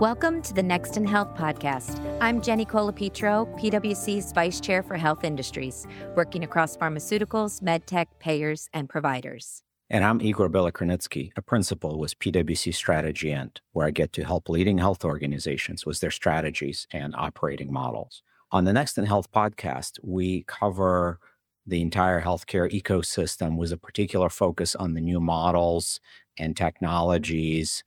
Welcome to the Next in Health podcast. I'm Jenny Colapietro, PwC's Vice Chair for Health Industries, working across pharmaceuticals, medtech, payers, and providers. And I'm Igor Belokrinitsky, a principal with PwC Strategy&, where I get to help leading health organizations with their strategies and operating models. On the Next in Health podcast, we cover the entire healthcare ecosystem with a particular focus on the new models and technologies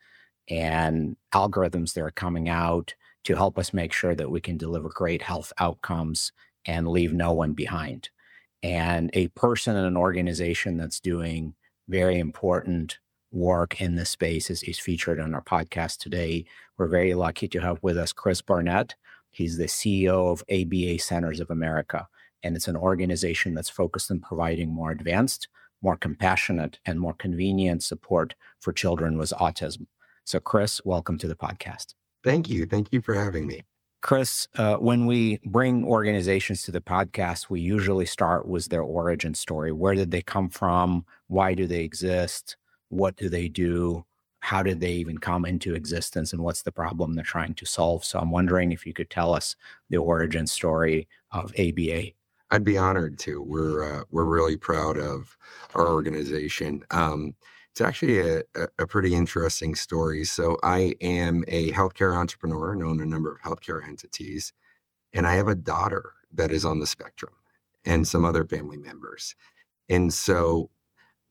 and algorithms that are coming out to help us make sure that we can deliver great health outcomes and leave no one behind. And a person in an organization that's doing very important work in this space is, is featured on our podcast today. We're very lucky to have with us Chris Barnett. He's the CEO of ABA Centers of America, and it's an organization that's focused on providing more advanced, more compassionate, and more convenient support for children with autism. So, Chris, welcome to the podcast. Thank you. Thank you for having me. Chris, uh, when we bring organizations to the podcast, we usually start with their origin story. Where did they come from? Why do they exist? What do they do? How did they even come into existence? And what's the problem they're trying to solve? So I'm wondering if you could tell us the origin story of ABA. I'd be honored to. We're uh, we're really proud of our organization. Um, it's actually a, a, pretty interesting story. So, I am a healthcare entrepreneur, and own a number of healthcare entities, and I have a daughter that is on the spectrum and some other family members. And so,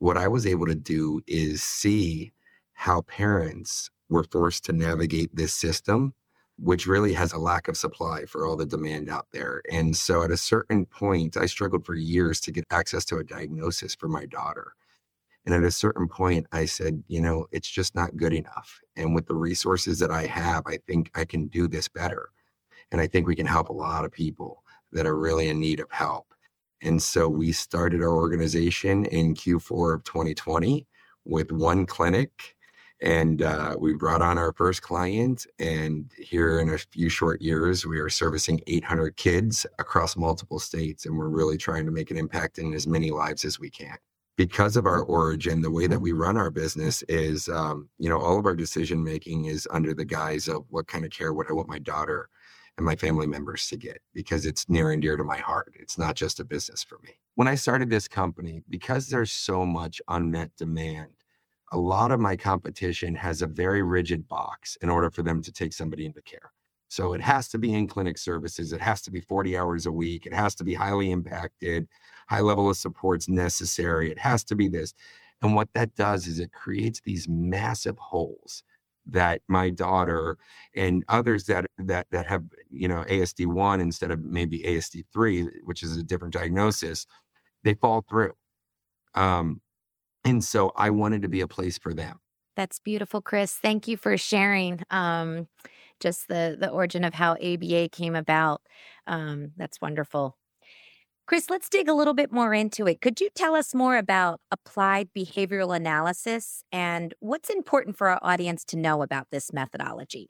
what I was able to do is see how parents were forced to navigate this system, which really has a lack of supply for all the demand out there. And so, at a certain point, I struggled for years to get access to a diagnosis for my daughter. And at a certain point, I said, you know, it's just not good enough. And with the resources that I have, I think I can do this better. And I think we can help a lot of people that are really in need of help. And so we started our organization in Q4 of 2020 with one clinic. And uh, we brought on our first client. And here in a few short years, we are servicing 800 kids across multiple states. And we're really trying to make an impact in as many lives as we can because of our origin, the way that we run our business is, um, you know, all of our decision making is under the guise of what kind of care would I want my daughter and my family members to get because it's near and dear to my heart. It's not just a business for me. When I started this company, because there's so much unmet demand, a lot of my competition has a very rigid box in order for them to take somebody into care. So it has to be in clinic services. It has to be 40 hours a week. It has to be highly impacted high level of support's necessary. It has to be this. And what that does is it creates these massive holes that my daughter and others that that that have you know ASD one instead of maybe ASD three, which is a different diagnosis, they fall through. Um, and so I wanted to be a place for them. That's beautiful, Chris. Thank you for sharing. Um, just the the origin of how ABA came about. Um, that's wonderful. Chris, let's dig a little bit more into it. Could you tell us more about applied behavioral analysis and what's important for our audience to know about this methodology?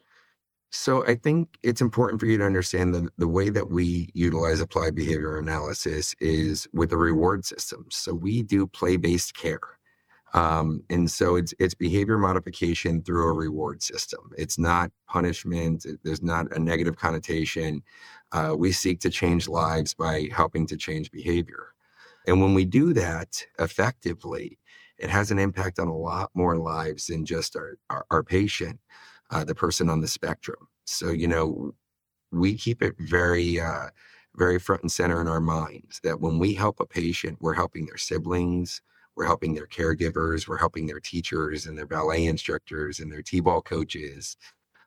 So, I think it's important for you to understand that the way that we utilize applied behavioral analysis is with a reward system. So, we do play based care. Um, and so it's it's behavior modification through a reward system. It's not punishment. There's not a negative connotation. Uh, we seek to change lives by helping to change behavior. And when we do that effectively, it has an impact on a lot more lives than just our, our, our patient, uh, the person on the spectrum. So, you know, we keep it very, uh, very front and center in our minds that when we help a patient, we're helping their siblings, we're helping their caregivers, we're helping their teachers and their ballet instructors and their T-ball coaches,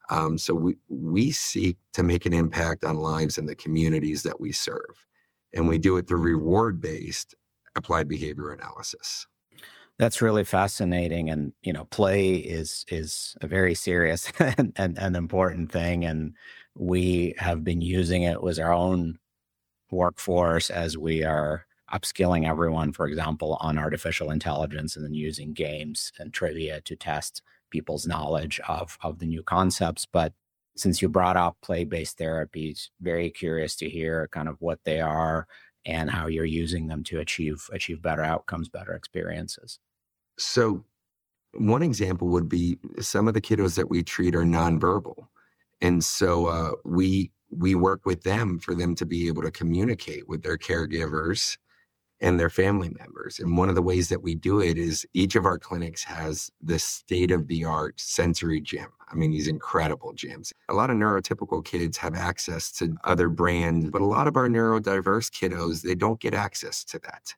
um, so we, we seek to make an impact on lives in the communities that we serve. And we do it through reward based applied behavior analysis. That's really fascinating. And, you know, play is is a very serious and, and, and important thing. And we have been using it with our own workforce as we are upskilling everyone, for example, on artificial intelligence and then using games and trivia to test people's knowledge of of the new concepts. But since you brought up play-based therapies very curious to hear kind of what they are and how you're using them to achieve achieve better outcomes better experiences. So one example would be some of the kiddos that we treat are nonverbal. And so uh, we we work with them for them to be able to communicate with their caregivers and their family members. And one of the ways that we do it is each of our clinics has this state of the art sensory gym. I mean, these incredible gyms. A lot of neurotypical kids have access to other brands, but a lot of our neurodiverse kiddos, they don't get access to that.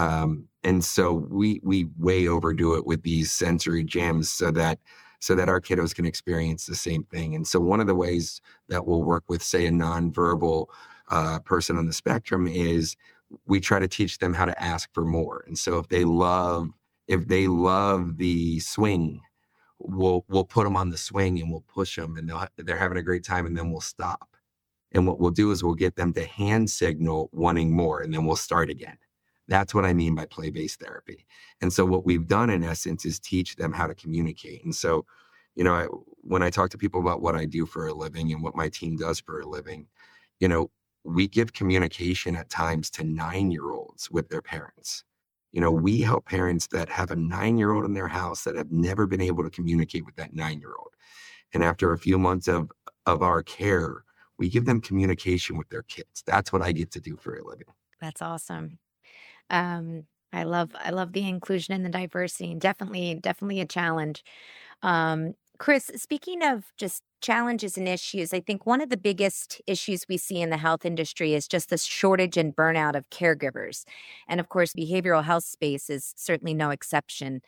Um, and so we we way overdo it with these sensory gyms so that so that our kiddos can experience the same thing. And so one of the ways that we'll work with, say, a nonverbal uh, person on the spectrum is we try to teach them how to ask for more. And so if they love if they love the swing, we'll we'll put them on the swing and we'll push them and they're having a great time and then we'll stop. And what we'll do is we'll get them to hand signal wanting more and then we'll start again. That's what I mean by play based therapy. And so what we've done in essence is teach them how to communicate. And so, you know, I, when I talk to people about what I do for a living and what my team does for a living, you know, we give communication at times to nine year olds with their parents. You know, we help parents that have a nine year old in their house that have never been able to communicate with that nine year old. And after a few months of, of our care, we give them communication with their kids. That's what I get to do for a living. That's awesome. Um, I love I love the inclusion and the diversity. Definitely, definitely a challenge. Um, Chris, speaking of just challenges and issues, I think one of the biggest issues we see in the health industry is just the shortage and burnout of caregivers. And of course, behavioral health space is certainly no exception.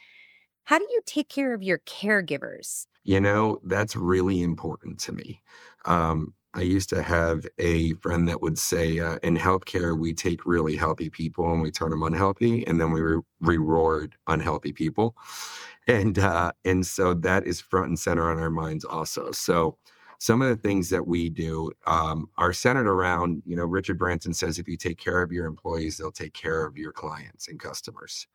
How do you take care of your caregivers? You know, that's really important to me. Um, I used to have a friend that would say, uh, in healthcare, we take really healthy people and we turn them unhealthy, and then we re- reward unhealthy people and uh, and so that is front and center on our minds also. So some of the things that we do um, are centered around, you know, Richard Branson says if you take care of your employees, they'll take care of your clients and customers.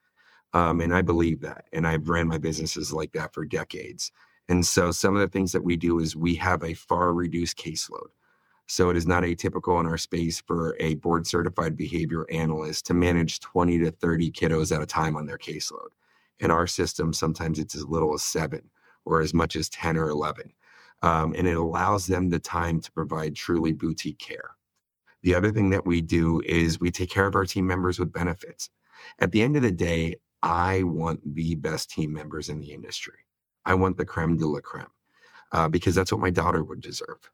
Um, and I believe that. And I've ran my businesses like that for decades. And so some of the things that we do is we have a far reduced caseload. So it is not atypical in our space for a board certified behavior analyst to manage 20 to 30 kiddos at a time on their caseload. In our system, sometimes it's as little as seven or as much as 10 or 11. Um, and it allows them the time to provide truly boutique care. The other thing that we do is we take care of our team members with benefits. At the end of the day, I want the best team members in the industry. I want the creme de la creme uh, because that's what my daughter would deserve.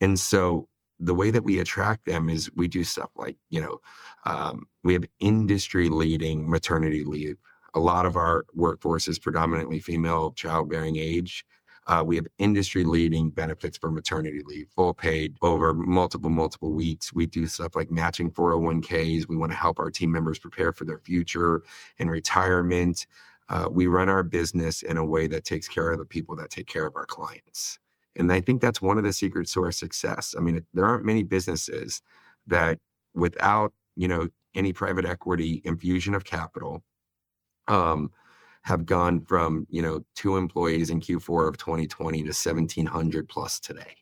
And so the way that we attract them is we do stuff like, you know, um, we have industry leading maternity leave a lot of our workforce is predominantly female childbearing age. Uh, we have industry leading benefits for maternity leave, full paid over multiple, multiple weeks. We do stuff like matching 401ks. We want to help our team members prepare for their future and retirement. Uh, we run our business in a way that takes care of the people that take care of our clients. And I think that's one of the secrets to our success. I mean, there aren't many businesses that without, you know, any private equity infusion of capital, um, have gone from you know two employees in Q4 of 2020 to 1,700 plus today.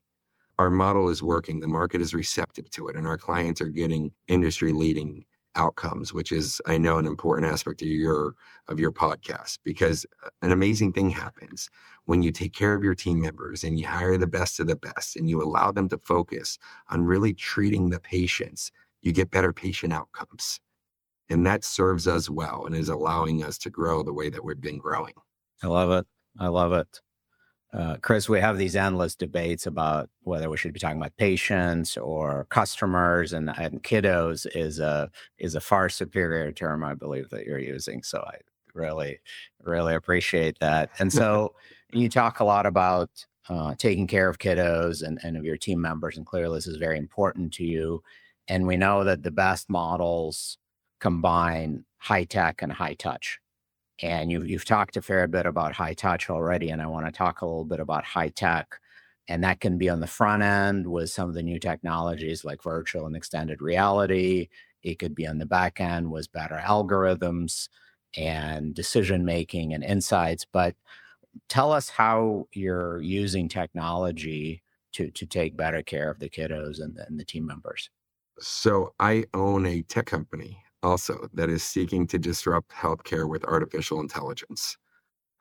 Our model is working. The market is receptive to it, and our clients are getting industry leading outcomes, which is I know an important aspect of your of your podcast because uh, an amazing thing happens when you take care of your team members and you hire the best of the best and you allow them to focus on really treating the patients. You get better patient outcomes. And that serves us well and is allowing us to grow the way that we've been growing. I love it. I love it. Uh, Chris, we have these endless debates about whether we should be talking about patients or customers, and, and kiddos is a is a far superior term, I believe, that you're using. So I really, really appreciate that. And so you talk a lot about uh, taking care of kiddos and, and of your team members, and clearly this is very important to you. And we know that the best models combine high tech and high touch. And you've, you've talked a fair bit about high touch already, and I want to talk a little bit about high tech. And that can be on the front end with some of the new technologies like virtual and extended reality. It could be on the back end with better algorithms and decision making and insights. But tell us how you're using technology to, to take better care of the kiddos and and the team members. So I own a tech company also that is seeking to disrupt healthcare with artificial intelligence.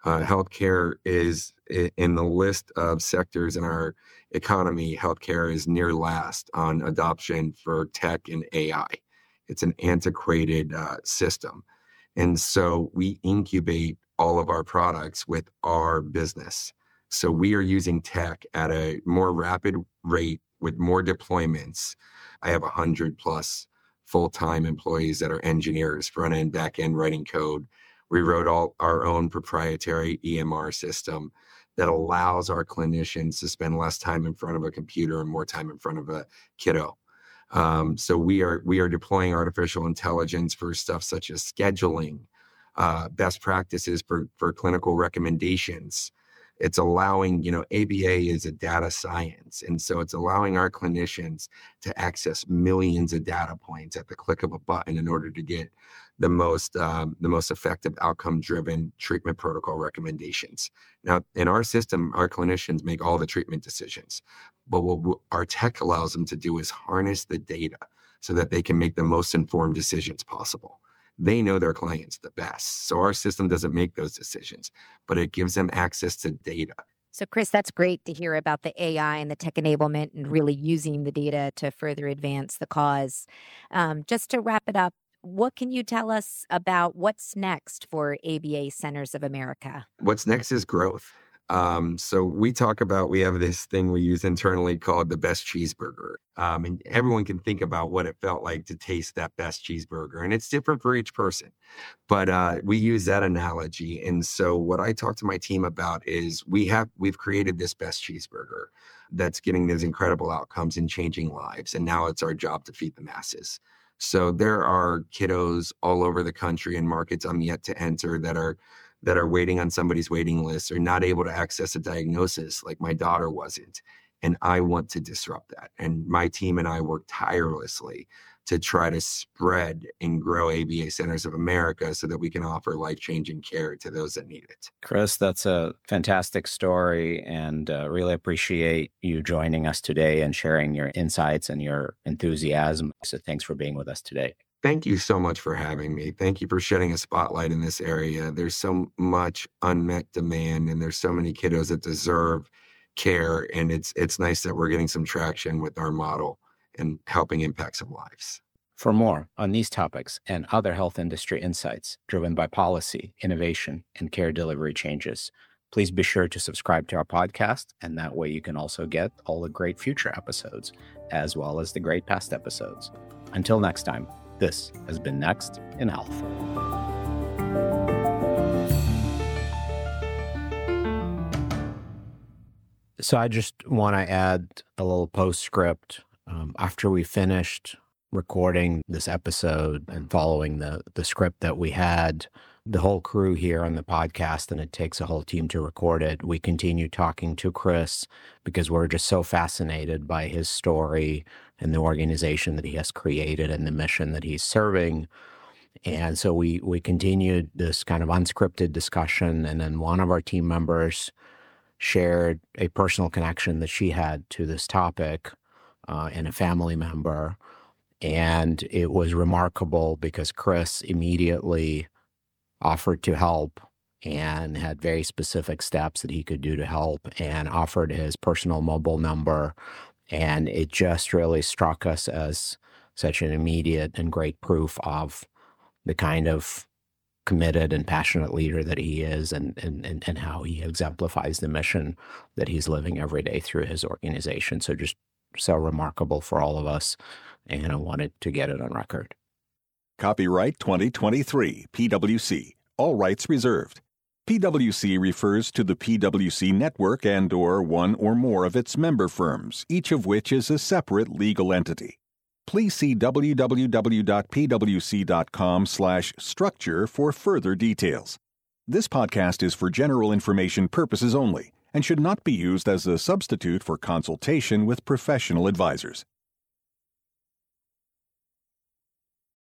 Uh, healthcare is in the list of sectors in our economy. Healthcare is near last on adoption for tech and AI. It's an antiquated uh, system. And so we incubate all of our products with our business. So we are using tech at a more rapid rate with more deployments. I have 100 plus full time employees that are engineers, front end, back end, writing code. We wrote all our own proprietary EMR system that allows our clinicians to spend less time in front of a computer and more time in front of a kiddo. Um, so we are we are deploying artificial intelligence for stuff such as scheduling, uh, best practices for for clinical recommendations, it's allowing, you know, ABA is a data science. And so it's allowing our clinicians to access millions of data points at the click of a button in order to get the most um, the most effective outcome driven treatment protocol recommendations. Now, in our system, our clinicians make all the treatment decisions, but what our tech allows them to do is harness the data so that they can make the most informed decisions possible they know their clients the best. So our system doesn't make those decisions, but it gives them access to data. So, Chris, that's great to hear about the AI and the tech enablement and really using the data to further advance the cause. Um, just to wrap it up, what can you tell us about what's next for ABA Centers of America? What's next is growth. Um, so we talk about we have this thing we use internally called the best cheeseburger, um, and everyone can think about what it felt like to taste that best cheeseburger, and it's different for each person. But uh, we use that analogy, and so what I talk to my team about is we have we've created this best cheeseburger that's getting these incredible outcomes and changing lives, and now it's our job to feed the masses. So there are kiddos all over the country and markets I'm yet to enter that are that are waiting on somebody's waiting list or not able to access a diagnosis like my daughter wasn't. And I want to disrupt that. And my team and I work tirelessly to try to spread and grow ABA Centers of America so that we can offer life changing care to those that need it. Chris, that's a fantastic story and uh, really appreciate you joining us today and sharing your insights and your enthusiasm. So thanks for being with us today. Thank you so much for having me. Thank you for shedding a spotlight in this area. There's so much unmet demand and there's so many kiddos that deserve care and it's it's nice that we're getting some traction with our model and helping impact some lives. For more on these topics and other health industry insights driven by policy, innovation, and care delivery changes, please be sure to subscribe to our podcast. And that way you can also get all the great future episodes as well as the great past episodes. Until next time. This has been Next in Health. So I just want to add a little postscript. Um, after we finished recording this episode and following the the script that we had, the whole crew here on the podcast, and it takes a whole team to record it. We continue talking to Chris because we're just so fascinated by his story and the organization that he has created and the mission that he's serving. And so we we continued this kind of unscripted discussion, and then one of our team members shared a personal connection that she had to this topic uh, and a family member. And it was remarkable because Chris immediately offered to help and had very specific steps that he could do to help and offered his personal mobile number and it just really struck us as such an immediate and great proof of the kind of committed and passionate leader that he is and, and, and how he exemplifies the mission that he's living every day through his organization. So just so remarkable for all of us. And I wanted to get it on record. Copyright 2023, PWC. All rights reserved. PwC refers to the PwC network and or one or more of its member firms, each of which is a separate legal entity. Please see www.pwc.com/structure for further details. This podcast is for general information purposes only and should not be used as a substitute for consultation with professional advisors.